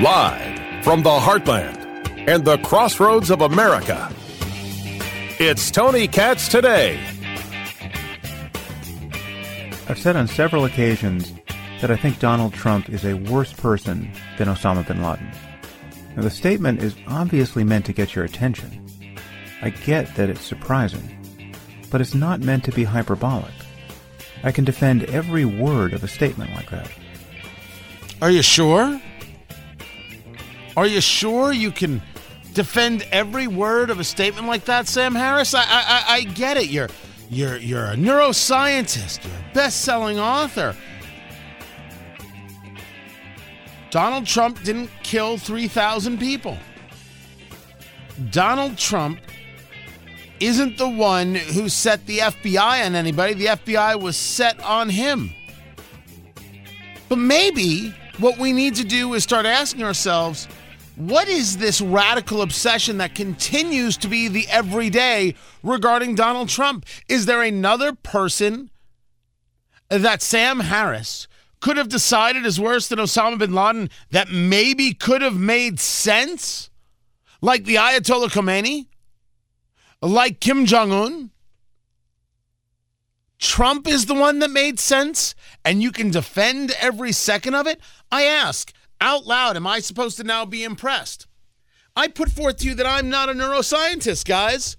Live from the heartland and the crossroads of America, it's Tony Katz today. I've said on several occasions that I think Donald Trump is a worse person than Osama bin Laden. Now, the statement is obviously meant to get your attention. I get that it's surprising, but it's not meant to be hyperbolic. I can defend every word of a statement like that. Are you sure? Are you sure you can defend every word of a statement like that, Sam Harris? I I, I get it. You're you're you're a neuroscientist. You're a best-selling author. Donald Trump didn't kill 3,000 people. Donald Trump isn't the one who set the FBI on anybody. The FBI was set on him. But maybe what we need to do is start asking ourselves what is this radical obsession that continues to be the everyday regarding Donald Trump? Is there another person that Sam Harris could have decided is worse than Osama bin Laden that maybe could have made sense? Like the Ayatollah Khomeini? Like Kim Jong un? Trump is the one that made sense and you can defend every second of it? I ask, out loud, am I supposed to now be impressed? I put forth to you that I'm not a neuroscientist, guys.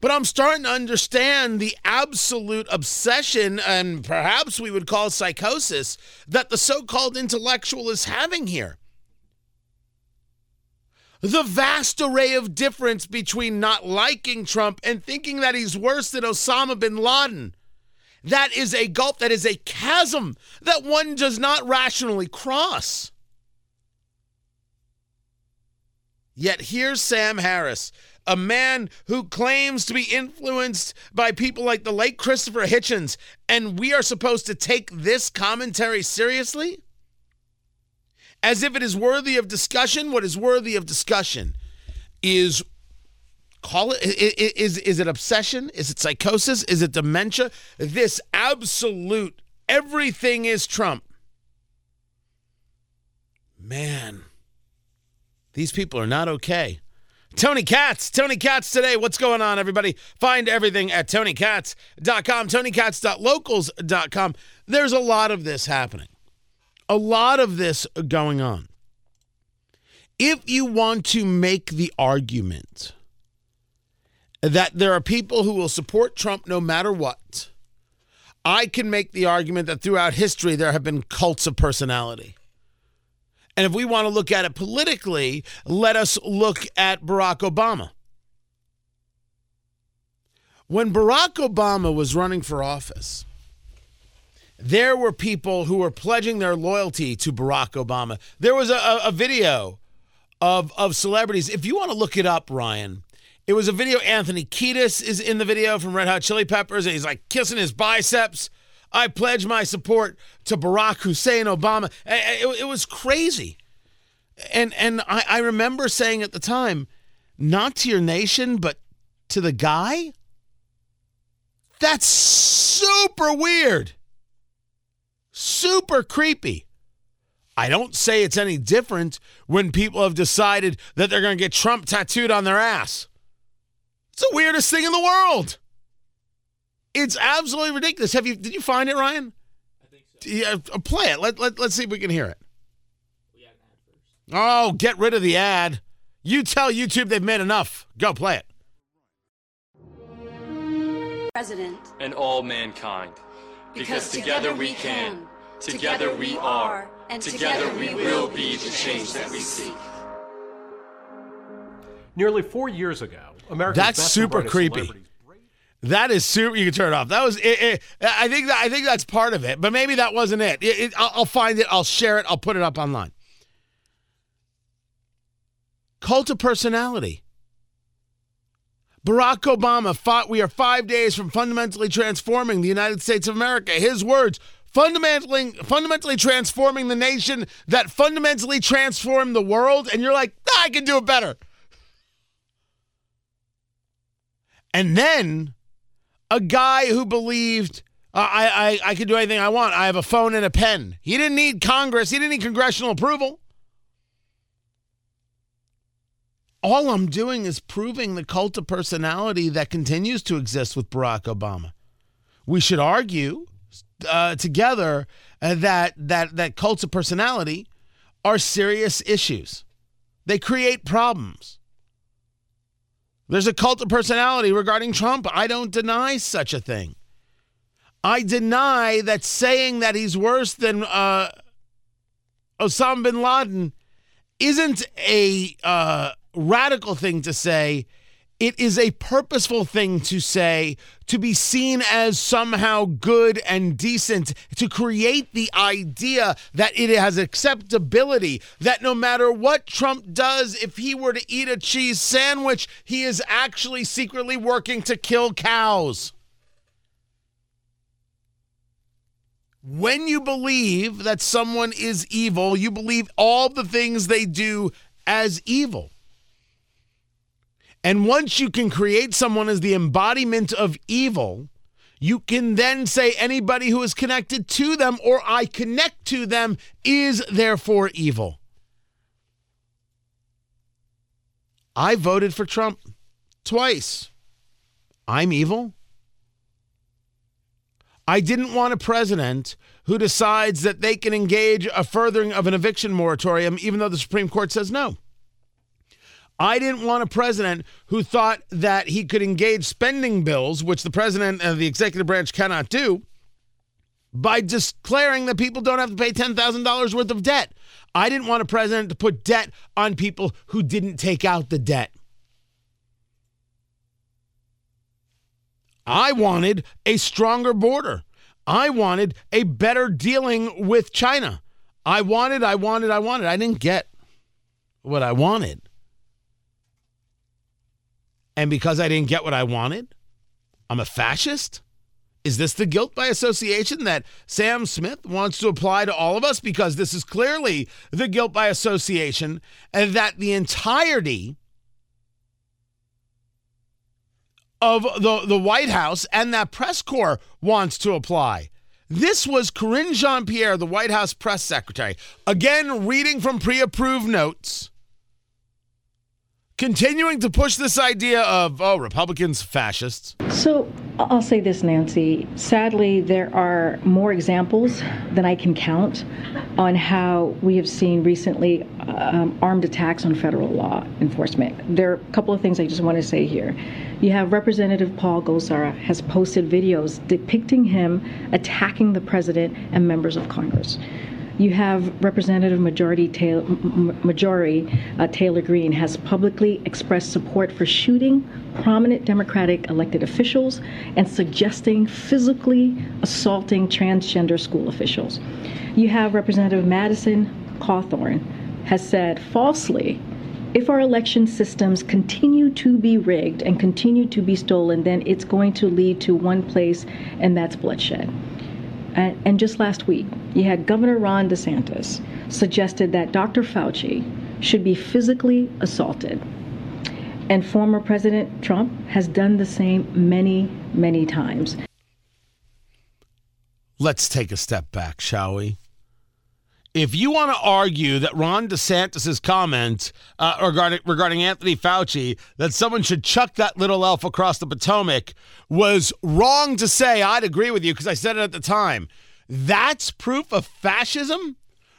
But I'm starting to understand the absolute obsession, and perhaps we would call psychosis, that the so called intellectual is having here. The vast array of difference between not liking Trump and thinking that he's worse than Osama bin Laden. That is a gulf, that is a chasm that one does not rationally cross. Yet here's Sam Harris, a man who claims to be influenced by people like the late Christopher Hitchens, and we are supposed to take this commentary seriously? As if it is worthy of discussion, what is worthy of discussion is call it is is it obsession? Is it psychosis? Is it dementia? This absolute everything is trump. Man these people are not okay. Tony Katz, Tony Katz today. What's going on, everybody? Find everything at tonykatz.com, tonykatz.locals.com. There's a lot of this happening, a lot of this going on. If you want to make the argument that there are people who will support Trump no matter what. I can make the argument that throughout history there have been cults of personality. And if we want to look at it politically, let us look at Barack Obama. When Barack Obama was running for office, there were people who were pledging their loyalty to Barack Obama. There was a, a video of, of celebrities. If you want to look it up, Ryan, it was a video. Anthony Kiedis is in the video from Red Hot Chili Peppers, and he's like kissing his biceps. I pledge my support to Barack Hussein Obama. It, it was crazy. And and I, I remember saying at the time, not to your nation, but to the guy. That's super weird. Super creepy. I don't say it's any different when people have decided that they're going to get Trump tattooed on their ass. It's the weirdest thing in the world. It's absolutely ridiculous. Have you? Did you find it, Ryan? I think so. Yeah, uh, play it. Let, let, let's see if we can hear it. Oh, get rid of the ad. You tell YouTube they've made enough. Go play it. President. And all mankind. Because, because together, together we can. Together we are. And together we will be the change that we seek. Nearly four years ago, America's That's super creepy. That is super. You can turn it off. That was. It, it, I think that. I think that's part of it, but maybe that wasn't it. it I'll, I'll find it. I'll share it. I'll put it up online. Cult of personality. Barack Obama fought. We are five days from fundamentally transforming the United States of America. His words: fundamentally, fundamentally transforming the nation that fundamentally transformed the world. And you're like, ah, I can do it better. And then a guy who believed Uh, I, I I can do anything I want. I have a phone and a pen. He didn't need Congress. He didn't need congressional approval. All I'm doing is proving the cult of personality that continues to exist with Barack Obama. We should argue uh, together uh, that that that cults of personality are serious issues. They create problems. There's a cult of personality regarding Trump. I don't deny such a thing. I deny that saying that he's worse than uh, Osama bin Laden isn't a uh, radical thing to say. It is a purposeful thing to say to be seen as somehow good and decent, to create the idea that it has acceptability, that no matter what Trump does, if he were to eat a cheese sandwich, he is actually secretly working to kill cows. When you believe that someone is evil, you believe all the things they do as evil. And once you can create someone as the embodiment of evil, you can then say anybody who is connected to them or I connect to them is therefore evil. I voted for Trump twice. I'm evil. I didn't want a president who decides that they can engage a furthering of an eviction moratorium, even though the Supreme Court says no. I didn't want a president who thought that he could engage spending bills, which the president and the executive branch cannot do, by declaring that people don't have to pay $10,000 worth of debt. I didn't want a president to put debt on people who didn't take out the debt. I wanted a stronger border. I wanted a better dealing with China. I wanted, I wanted, I wanted. I didn't get what I wanted. And because I didn't get what I wanted, I'm a fascist? Is this the guilt by association that Sam Smith wants to apply to all of us? Because this is clearly the guilt by association, and that the entirety of the, the White House and that press corps wants to apply. This was Karine Jean Pierre, the White House press secretary. Again, reading from pre approved notes continuing to push this idea of, oh, Republicans, fascists. So I'll say this, Nancy. Sadly, there are more examples than I can count on how we have seen recently um, armed attacks on federal law enforcement. There are a couple of things I just want to say here. You have Representative Paul Gosar has posted videos depicting him attacking the president and members of Congress you have Representative Majority Taylor, Majority uh, Taylor Greene has publicly expressed support for shooting prominent Democratic elected officials and suggesting physically assaulting transgender school officials. You have Representative Madison Cawthorn has said falsely if our election systems continue to be rigged and continue to be stolen, then it's going to lead to one place, and that's bloodshed. And, and just last week, you had Governor Ron DeSantis suggested that Dr. Fauci should be physically assaulted. And former President Trump has done the same many, many times. Let's take a step back, shall we? If you want to argue that Ron DeSantis' comment uh, regarding, regarding Anthony Fauci, that someone should chuck that little elf across the Potomac, was wrong to say, I'd agree with you because I said it at the time. That's proof of fascism?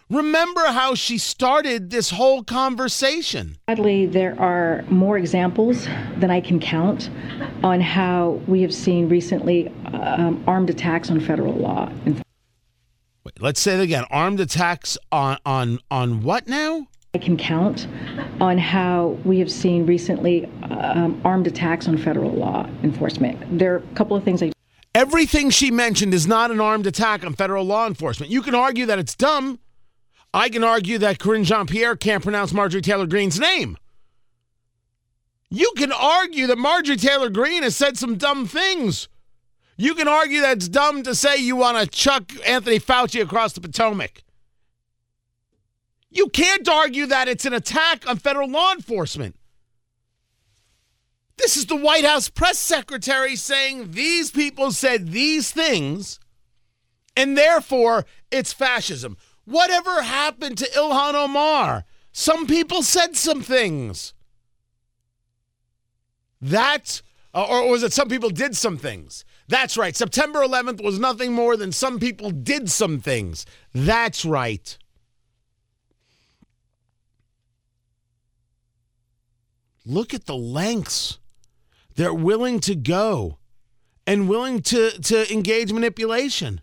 Remember how she started this whole conversation. Sadly, there are more examples than I can count on how we have seen recently um, armed attacks on federal law. Wait, let's say it again. Armed attacks on on on what now? I can count on how we have seen recently um, armed attacks on federal law enforcement. There are a couple of things I. Everything she mentioned is not an armed attack on federal law enforcement. You can argue that it's dumb. I can argue that Karine Jean Pierre can't pronounce Marjorie Taylor Greene's name. You can argue that Marjorie Taylor Greene has said some dumb things. You can argue that it's dumb to say you want to chuck Anthony Fauci across the Potomac. You can't argue that it's an attack on federal law enforcement. This is the White House press secretary saying these people said these things And therefore, it's fascism. Whatever happened to Ilhan Omar? Some people said some things. That, or was it some people did some things? That's right. September 11th was nothing more than some people did some things. That's right. Look at the lengths they're willing to go and willing to, to engage manipulation.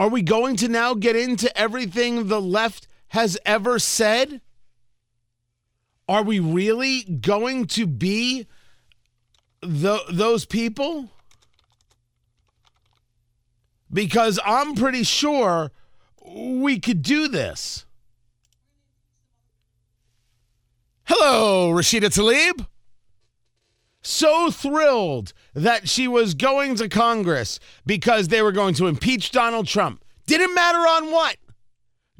Are we going to now get into everything the left has ever said? Are we really going to be the, those people? Because I'm pretty sure we could do this. Hello, Rashida Tlaib. So thrilled that she was going to Congress because they were going to impeach Donald Trump. Didn't matter on what,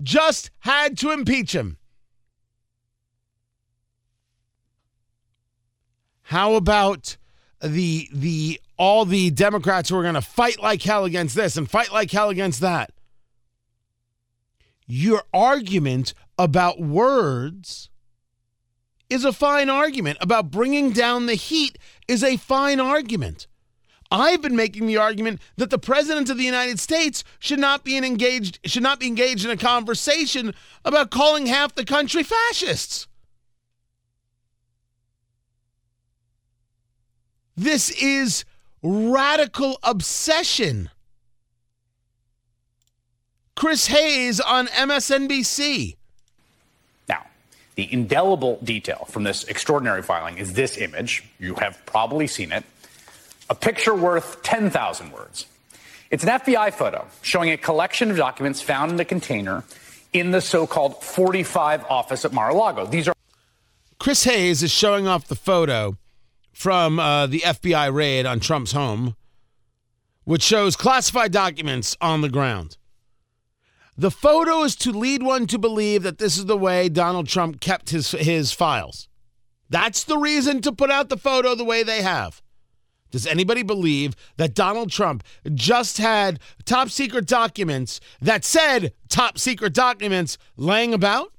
just had to impeach him. How about the the all the Democrats who are going to fight like hell against this and fight like hell against that? Your argument about words is a fine argument. About bringing down the heat is a fine argument. I've been making the argument that the president of the United States should not be engaged should not be engaged in a conversation about calling half the country fascists. This is radical obsession. Chris Hayes on MSNBC. Now, the indelible detail from this extraordinary filing is this image. You have probably seen it. A picture worth 10,000 words. It's an FBI photo showing a collection of documents found in a container in the so called 45 office at Mar a Lago. These are. Chris Hayes is showing off the photo from uh, the FBI raid on Trump's home, which shows classified documents on the ground. The photo is to lead one to believe that this is the way Donald Trump kept his, his files. That's the reason to put out the photo the way they have. Does anybody believe that Donald Trump just had top secret documents that said top secret documents laying about?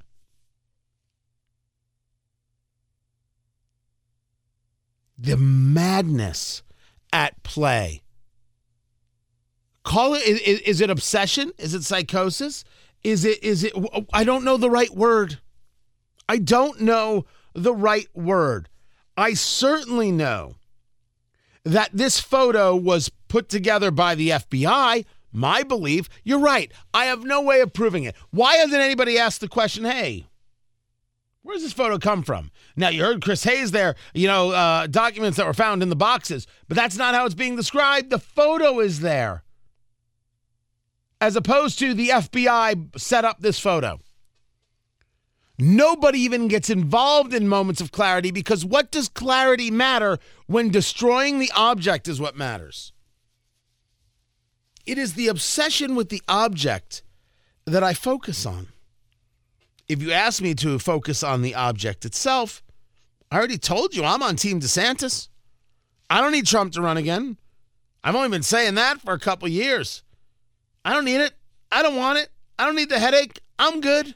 The madness at play. Call it is, is it obsession? Is it psychosis? Is it is it I don't know the right word. I don't know the right word. I certainly know that this photo was put together by the FBI. My belief, you're right. I have no way of proving it. Why hasn't anybody asked the question, hey, where's this photo come from? Now, you heard Chris Hayes there, you know, uh, documents that were found in the boxes, but that's not how it's being described. The photo is there, as opposed to the FBI set up this photo. Nobody even gets involved in moments of clarity because what does clarity matter when destroying the object is what matters? It is the obsession with the object that I focus on. If you ask me to focus on the object itself, I already told you I'm on Team DeSantis. I don't need Trump to run again. I've only been saying that for a couple years. I don't need it. I don't want it. I don't need the headache. I'm good.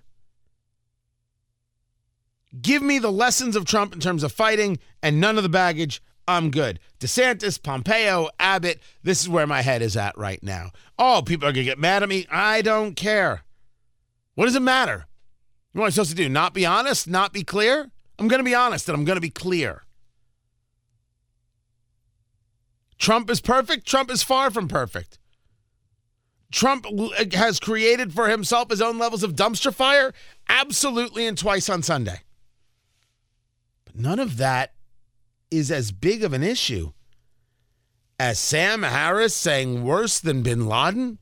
Give me the lessons of Trump in terms of fighting and none of the baggage. I'm good. DeSantis, Pompeo, Abbott, this is where my head is at right now. Oh, people are going to get mad at me. I don't care. What does it matter? What am I supposed to do? Not be honest? Not be clear? I'm going to be honest and I'm going to be clear. Trump is perfect. Trump is far from perfect. Trump uh, has created for himself his own levels of dumpster fire? Absolutely, and twice on Sunday. But none of that is as big of an issue as Sam Harris saying worse than bin Laden.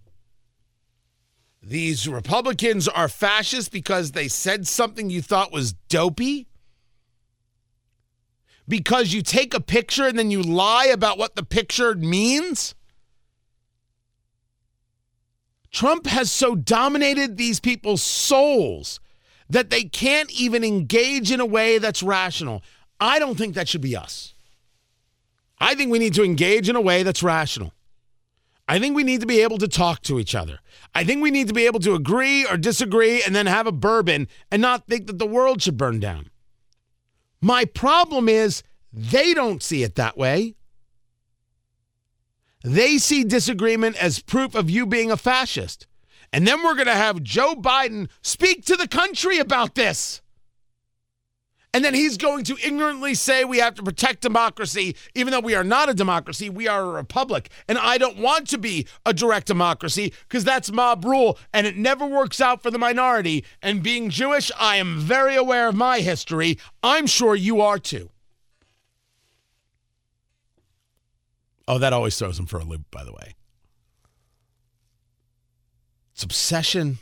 These Republicans are fascists because they said something you thought was dopey. Because you take a picture and then you lie about what the picture means. Trump has so dominated these people's souls that they can't even engage in a way that's rational. I don't think that should be us. I think we need to engage in a way that's rational. I think we need to be able to talk to each other. I think we need to be able to agree or disagree and then have a bourbon and not think that the world should burn down. My problem is they don't see it that way. They see disagreement as proof of you being a fascist. And then we're going to have Joe Biden speak to the country about this. And then he's going to ignorantly say we have to protect democracy, even though we are not a democracy, we are a republic. And I don't want to be a direct democracy because that's mob rule and it never works out for the minority. And being Jewish, I am very aware of my history. I'm sure you are too. Oh, that always throws him for a loop, by the way. It's obsession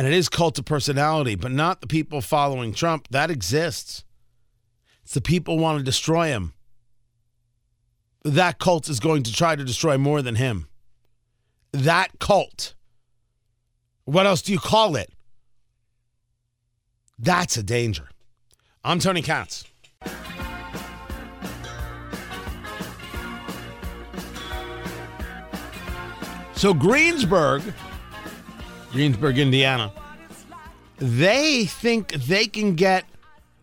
and it is cult of personality, but not the people following Trump. That exists. It's the people want to destroy him. That cult is going to try to destroy more than him. That cult. What else do you call it? That's a danger. I'm Tony Katz. So, Greensburg Greensburg, Indiana. They think they can get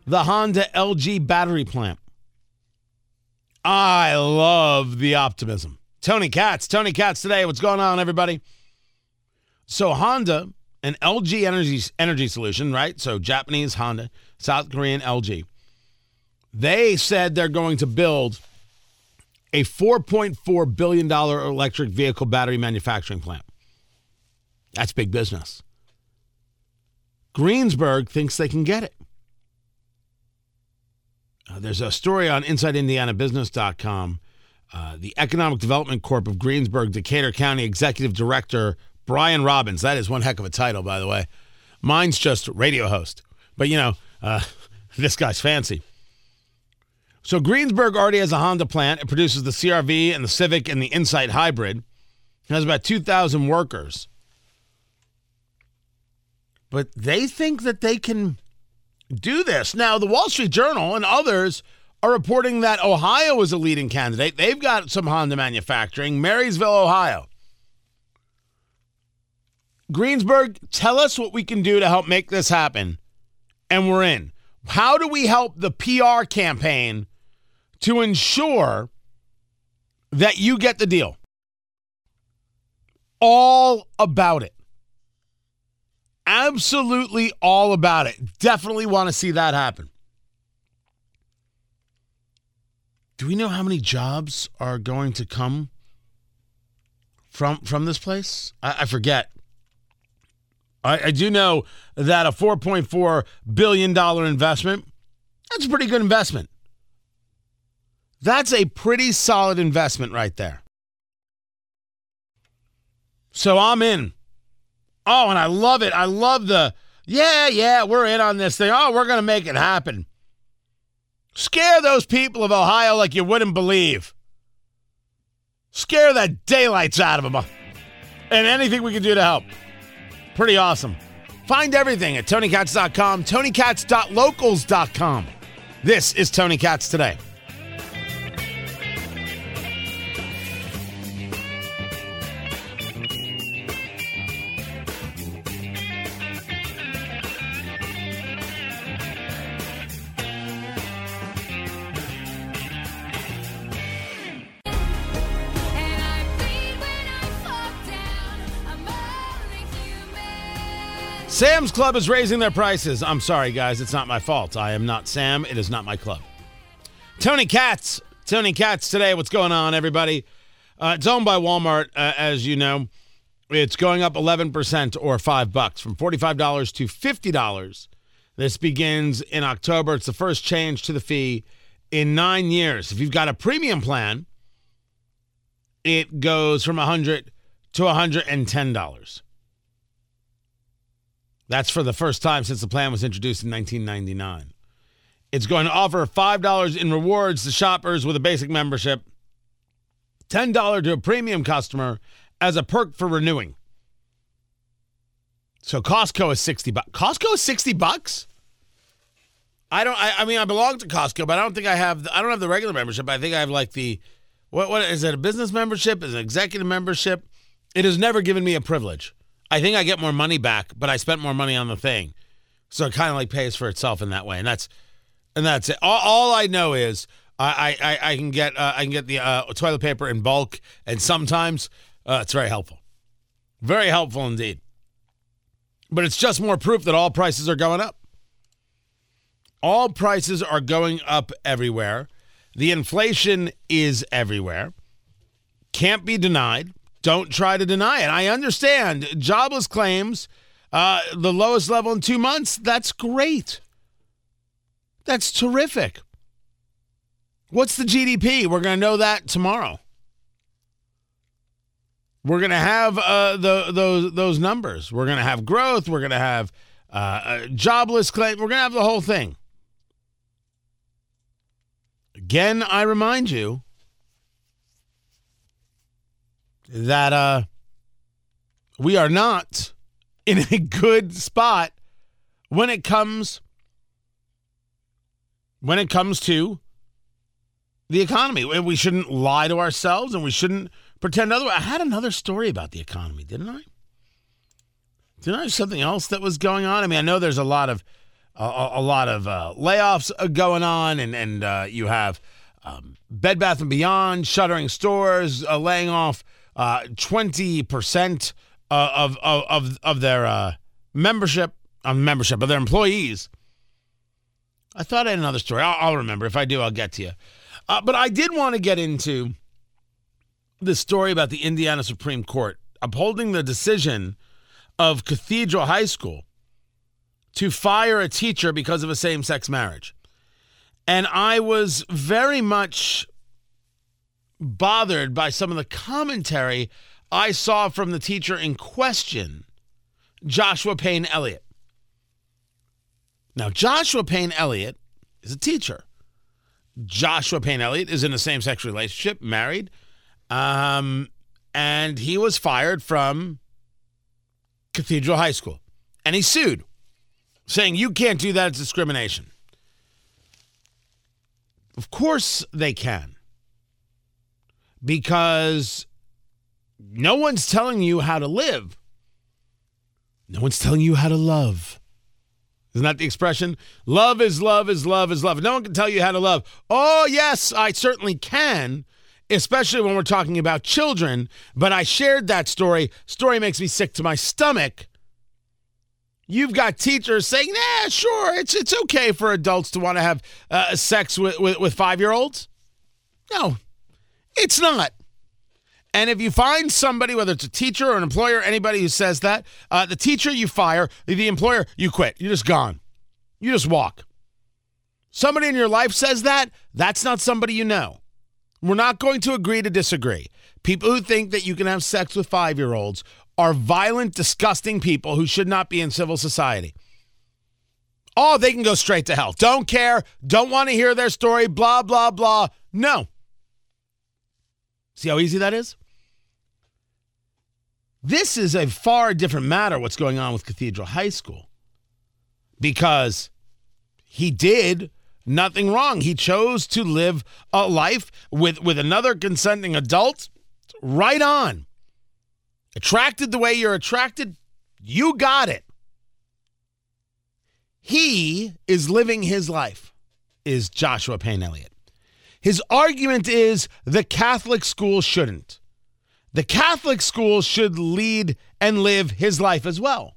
the Honda LG battery plant. I love the optimism. Tony Katz, Tony Katz today. What's going on, everybody? So, Honda and LG Energy, Energy Solution, right? So, Japanese Honda, South Korean LG. They said they're going to build a $4.4 billion electric vehicle battery manufacturing plant. That's big business. Greensburg thinks they can get it. Uh, there's a story on InsideIndianaBusiness.com. Uh, the Economic Development Corp of Greensburg, Decatur County Executive Director Brian Robbins. That is one heck of a title, by the way. Mine's just radio host, but you know, uh, this guy's fancy. So Greensburg already has a Honda plant. It produces the CRV and the Civic and the Insight Hybrid. It has about 2,000 workers but they think that they can do this. Now, the Wall Street Journal and others are reporting that Ohio is a leading candidate. They've got some Honda manufacturing, Marysville, Ohio. Greensburg, tell us what we can do to help make this happen. And we're in. How do we help the PR campaign to ensure that you get the deal? All about it absolutely all about it. Definitely want to see that happen. Do we know how many jobs are going to come from from this place? I, I forget. I, I do know that a four point four billion dollar investment. That's a pretty good investment. That's a pretty solid investment right there. So I'm in. Oh, and I love it. I love the, yeah, yeah, we're in on this thing. Oh, we're going to make it happen. Scare those people of Ohio like you wouldn't believe. Scare the daylights out of them. And anything we can do to help. Pretty awesome. Find everything at TonyKatz.com, TonyKatz.locals.com. This is Tony Katz Today. Sam's Club is raising their prices. I'm sorry, guys. It's not my fault. I am not Sam. It is not my club. Tony Katz. Tony Katz today. What's going on, everybody? Uh, it's owned by Walmart, uh, as you know. It's going up 11% or 5 bucks from $45 to $50. This begins in October. It's the first change to the fee in nine years. If you've got a premium plan, it goes from 100 to $110. That's for the first time since the plan was introduced in 1999. It's going to offer $5 in rewards to shoppers with a basic membership, $10 to a premium customer as a perk for renewing. So Costco is 60 bucks. Costco is 60 bucks? I don't I, I mean I belong to Costco, but I don't think I have the, I don't have the regular membership. I think I have like the What what is it? A business membership? Is it executive membership? It has never given me a privilege. I think I get more money back, but I spent more money on the thing, so it kind of like pays for itself in that way. And that's and that's it. All, all I know is I I, I can get uh, I can get the uh, toilet paper in bulk, and sometimes uh, it's very helpful, very helpful indeed. But it's just more proof that all prices are going up. All prices are going up everywhere. The inflation is everywhere. Can't be denied. Don't try to deny it. I understand jobless claims, uh, the lowest level in two months. That's great. That's terrific. What's the GDP? We're going to know that tomorrow. We're going to have uh, the, those those numbers. We're going to have growth. We're going to have uh, jobless claim. We're going to have the whole thing. Again, I remind you that uh, we are not in a good spot when it comes when it comes to the economy. We shouldn't lie to ourselves and we shouldn't pretend otherwise. I had another story about the economy, didn't I? Didn't I have something else that was going on? I mean, I know there's a lot of a, a lot of uh, layoffs uh, going on, and and uh, you have um, Bed Bath and Beyond shuttering stores, uh, laying off twenty percent of, of of of their uh, membership, um, membership of their employees. I thought I had another story. I'll, I'll remember. If I do, I'll get to you. but I did want to get into this story about the Indiana Supreme Court upholding the decision of Cathedral High School to fire a teacher because of a same sex marriage. And I was very much bothered by some of the commentary I saw from the teacher in question, Joshua Payne Elliott. Now, Joshua Payne Elliott is a teacher. Joshua Payne Elliott is in a same sex relationship, married, um, and he was fired from Cathedral High School. And he sued, saying, You can't do that, it's discrimination. Of course they can. Because no one's telling you how to live. No one's telling you how to love. Isn't that the expression? Love is love is love is love. No one can tell you how to love. Oh, yes, I certainly can, especially when we're talking about children. But I shared that story. Story makes me sick to my stomach. You've got teachers saying, "Nah, sure, it's it's okay for adults to want to have uh, sex with with, with five year olds." No, it's not. And if you find somebody, whether it's a teacher or an employer, anybody who says that, uh, the teacher you fire, the employer you quit. You're just gone. You just walk. Somebody in your life says that, that's not somebody you know. We're not going to agree to disagree. People who think that you can have sex with five year olds are violent, disgusting people who should not be in civil society. Oh, they can go straight to hell. Don't care. Don't want to hear their story. Blah, blah, blah. No. See how easy that is? This is a far different matter, what's going on with Cathedral High School, because he did nothing wrong. He chose to live a life with, with another consenting adult. Right on. Attracted the way you're attracted, you got it. He is living his life, is Joshua Payne Elliott. His argument is the Catholic school shouldn't. The Catholic school should lead and live his life as well.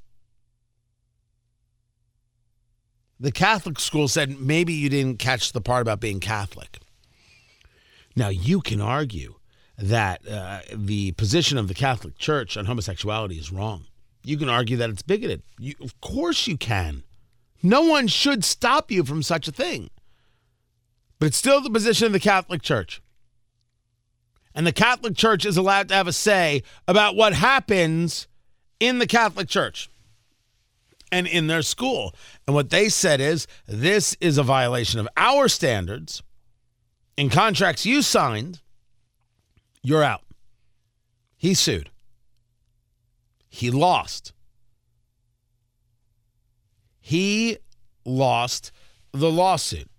The Catholic school said maybe you didn't catch the part about being Catholic. Now, you can argue that uh, the position of the Catholic Church on homosexuality is wrong. You can argue that it's bigoted. You, of course, you can. No one should stop you from such a thing. But it's still the position of the Catholic Church. And the Catholic Church is allowed to have a say about what happens in the Catholic Church and in their school. And what they said is this is a violation of our standards. In contracts you signed, you're out. He sued. He lost. He lost the lawsuit.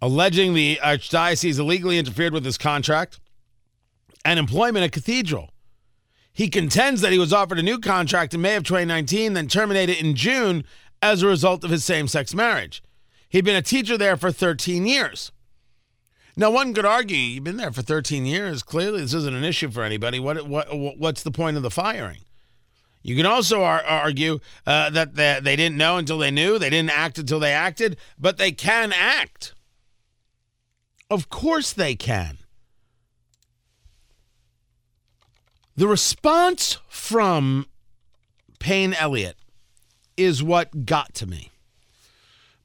Alleging the archdiocese illegally interfered with his contract and employment at Cathedral. He contends that he was offered a new contract in May of 2019, then terminated in June as a result of his same sex marriage. He'd been a teacher there for 13 years. Now, one could argue you've been there for 13 years. Clearly, this isn't an issue for anybody. What, what, what's the point of the firing? You can also ar- argue uh, that they, they didn't know until they knew, they didn't act until they acted, but they can act. Of course, they can. The response from Payne Elliott is what got to me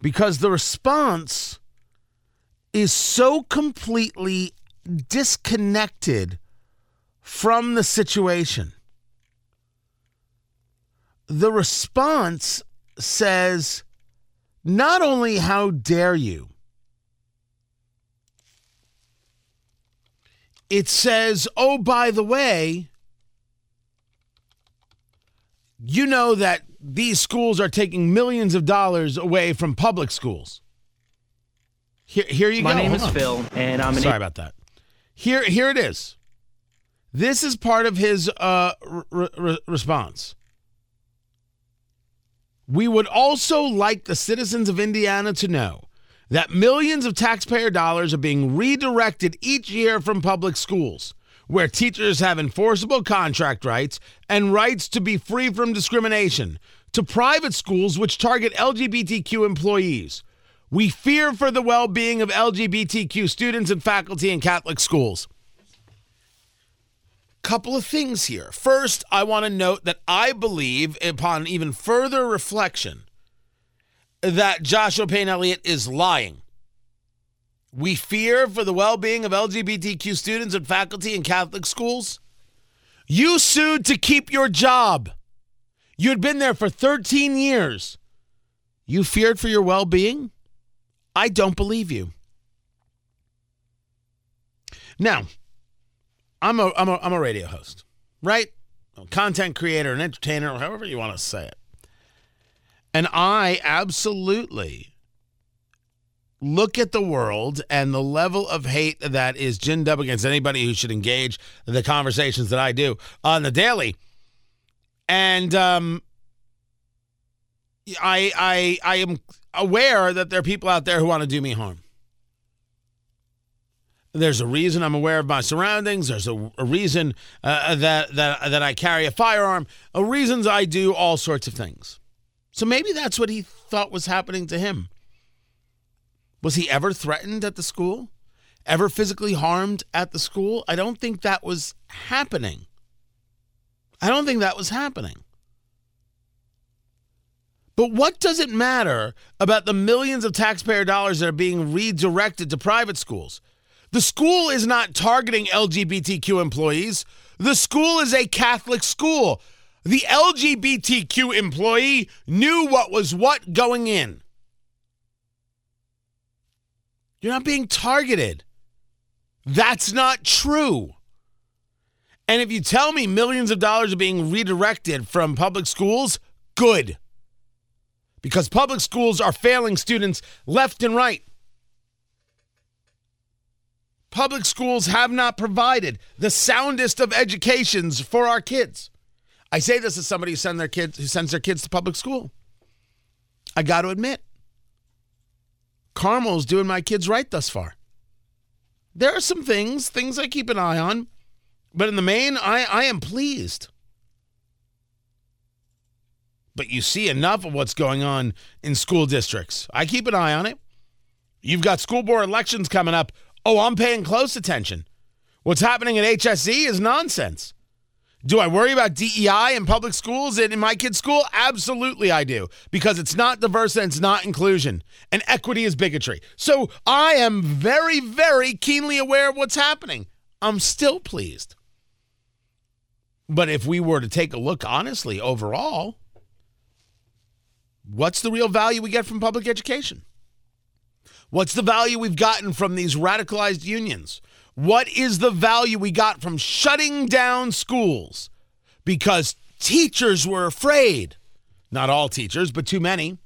because the response is so completely disconnected from the situation. The response says, not only how dare you, it says, oh, by the way, you know that these schools are taking millions of dollars away from public schools. Here, here you My go. My name Hold is on. Phil, and I'm an Sorry about that. Here, here it is. This is part of his uh, re- re- response. We would also like the citizens of Indiana to know that millions of taxpayer dollars are being redirected each year from public schools, where teachers have enforceable contract rights and rights to be free from discrimination, to private schools which target LGBTQ employees. We fear for the well being of LGBTQ students and faculty in Catholic schools. Couple of things here. First, I want to note that I believe, upon even further reflection, that Joshua Payne Elliott is lying. We fear for the well being of LGBTQ students and faculty in Catholic schools. You sued to keep your job. You had been there for 13 years. You feared for your well being? I don't believe you. Now, I'm a, I'm a, I'm a radio host, right? A content creator, an entertainer, however you want to say it. And I absolutely look at the world and the level of hate that is ginned up against anybody who should engage the conversations that I do on the daily. And um, I I I am aware that there are people out there who want to do me harm. There's a reason I'm aware of my surroundings. There's a, a reason uh, that that that I carry a firearm. A reasons I do all sorts of things. So maybe that's what he thought was happening to him. Was he ever threatened at the school? Ever physically harmed at the school? I don't think that was happening. I don't think that was happening. But what does it matter about the millions of taxpayer dollars that are being redirected to private schools? The school is not targeting LGBTQ employees. The school is a Catholic school. The LGBTQ employee knew what was what going in. You're not being targeted. That's not true. And if you tell me millions of dollars are being redirected from public schools, good. Because public schools are failing students left and right. Public schools have not provided the soundest of educations for our kids. I say this as somebody who send their kids who sends their kids to public school. I got to admit, Carmel's doing my kids right thus far. There are some things, things I keep an eye on, but in the main, I, I am pleased. But you see enough of what's going on in school districts. I keep an eye on it. You've got school board elections coming up. Oh, I'm paying close attention. What's happening at HSE is nonsense. Do I worry about DEI in public schools and in my kid's school? Absolutely, I do, because it's not diverse and it's not inclusion, and equity is bigotry. So I am very, very keenly aware of what's happening. I'm still pleased. But if we were to take a look honestly overall, what's the real value we get from public education? What's the value we've gotten from these radicalized unions? What is the value we got from shutting down schools because teachers were afraid? Not all teachers, but too many.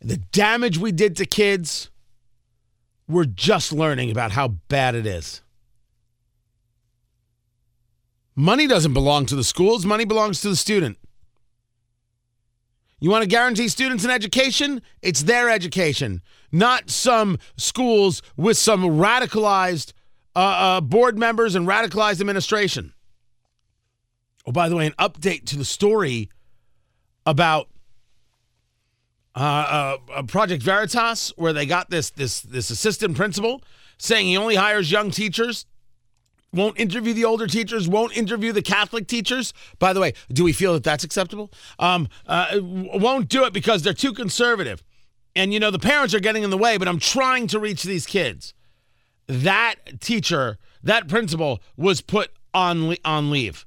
The damage we did to kids, we're just learning about how bad it is. Money doesn't belong to the schools, money belongs to the student. You want to guarantee students an education? It's their education, not some schools with some radicalized uh, uh, board members and radicalized administration. Oh, by the way, an update to the story about uh, uh, Project Veritas, where they got this this this assistant principal saying he only hires young teachers won't interview the older teachers, won't interview the Catholic teachers. By the way, do we feel that that's acceptable? Um, uh, won't do it because they're too conservative. And, you know, the parents are getting in the way, but I'm trying to reach these kids. That teacher, that principal was put on, on leave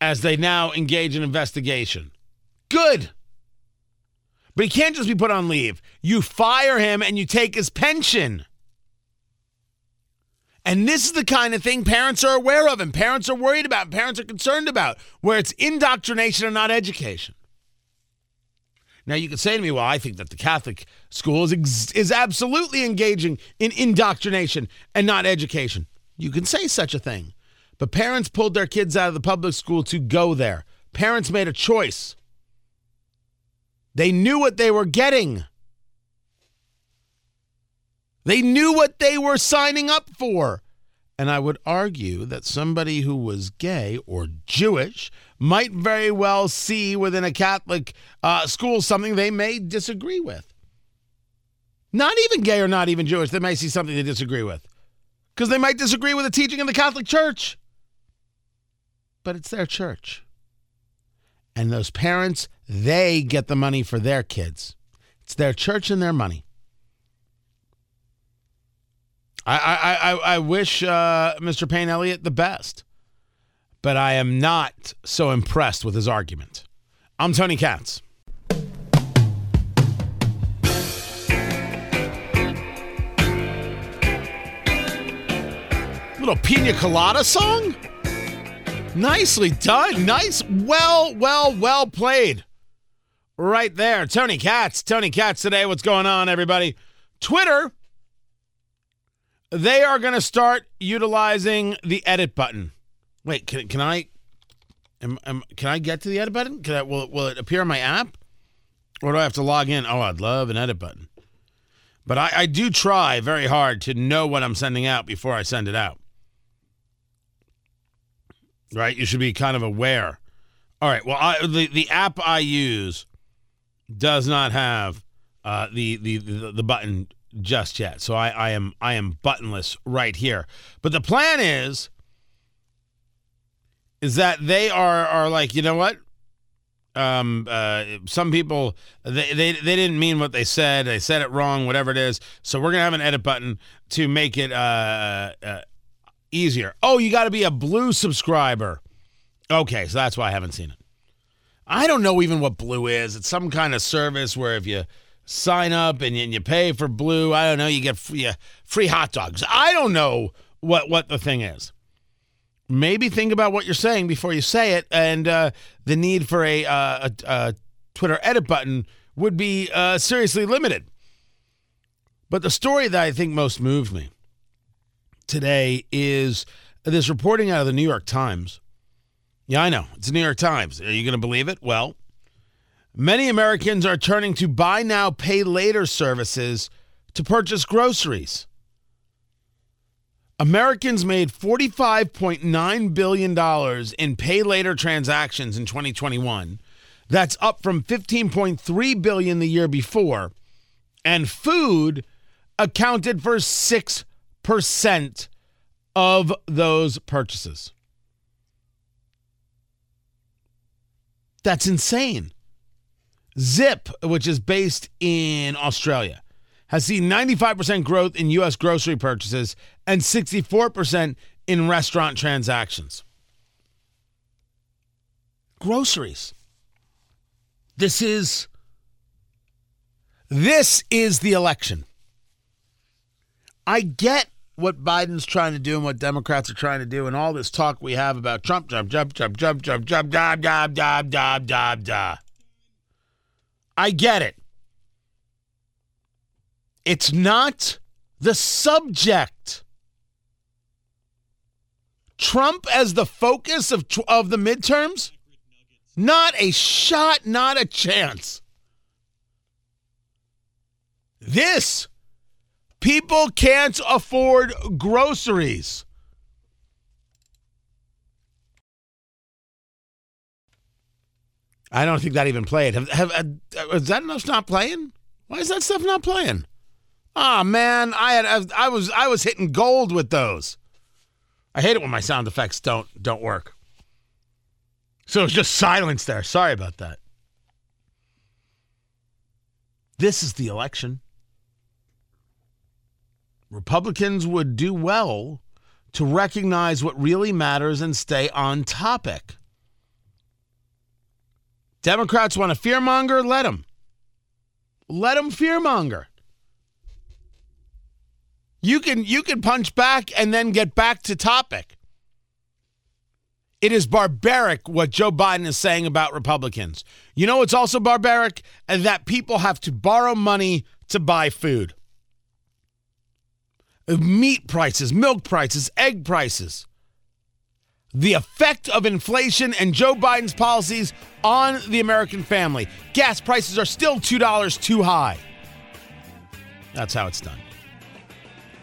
as they now engage in investigation. Good. But he can't just be put on leave. You fire him and you take his pension. And this is the kind of thing parents are aware of and parents are worried about, and parents are concerned about, where it's indoctrination and not education. Now, you could say to me, well, I think that the Catholic school is, ex- is absolutely engaging in indoctrination and not education. You can say such a thing. But parents pulled their kids out of the public school to go there. Parents made a choice. They knew what they were getting. They knew what they were signing up for. And I would argue that somebody who was gay or Jewish might very well see within a Catholic uh, school something they may disagree with. Not even gay or not even Jewish, they may see something they disagree with. Because they might disagree with the teaching of the Catholic Church. But it's their church. And those parents, they get the money for their kids. It's their church and their money. I I I, I wish uh, Mr. Payne Elliott the best, but I am not so impressed with his argument. I'm Tony Katz. Little pina colada song? Nicely done. Nice. Well, well, well played. Right there. Tony Katz. Tony Katz today. What's going on, everybody? Twitter they are going to start utilizing the edit button. Wait, can, can I am, am, can I get to the edit button? Can I, will, it, will it appear on my app? Or do I have to log in? Oh, I'd love an edit button. But I, I do try very hard to know what I'm sending out before I send it out. Right? You should be kind of aware. All right. Well, I, the, the app I use does not have uh, the, the, the, the button just yet. So I, I am I am buttonless right here. But the plan is is that they are are like, you know what? Um uh some people they, they they didn't mean what they said. They said it wrong, whatever it is. So we're to have an edit button to make it uh, uh easier. Oh, you got to be a blue subscriber. Okay, so that's why I haven't seen it. I don't know even what blue is. It's some kind of service where if you sign up and, and you pay for blue. I don't know. You get free, uh, free hot dogs. I don't know what, what the thing is. Maybe think about what you're saying before you say it, and uh, the need for a, uh, a, a, Twitter edit button would be uh, seriously limited. But the story that I think most moved me today is this reporting out of the New York Times. Yeah, I know. It's the New York Times. Are you going to believe it? Well, Many Americans are turning to buy now, pay later services to purchase groceries. Americans made $45.9 billion in pay later transactions in 2021. That's up from 15.3 billion the year before. And food accounted for 6% of those purchases. That's insane. Zip, which is based in Australia, has seen 95% growth in U.S. grocery purchases and 64% in restaurant transactions. Groceries. This is this is the election. I get what Biden's trying to do and what Democrats are trying to do, and all this talk we have about Trump, Trump, Trump, Trump, Trump, Trump, Trump, Trump, Trump, Trump, Trump, Trump, Trump. I get it. It's not the subject. Trump as the focus of of the midterms? Not a shot, not a chance. This people can't afford groceries. I don't think that even played. Have, have, uh, is that enough not playing? Why is that stuff not playing? Ah, oh, man, I had I was I was hitting gold with those. I hate it when my sound effects don't don't work. So it's just silence there. Sorry about that. This is the election. Republicans would do well to recognize what really matters and stay on topic. Democrats want to fearmonger? Let them. Let them fearmonger. You can you can punch back and then get back to topic. It is barbaric what Joe Biden is saying about Republicans. You know what's also barbaric? That people have to borrow money to buy food. Meat prices, milk prices, egg prices the effect of inflation and Joe Biden's policies on the American family. Gas prices are still $2 too high. That's how it's done.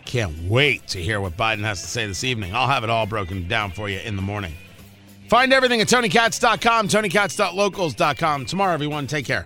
Can't wait to hear what Biden has to say this evening. I'll have it all broken down for you in the morning. Find everything at TonyKatz.com, TonyKatz.locals.com. Tomorrow, everyone, take care.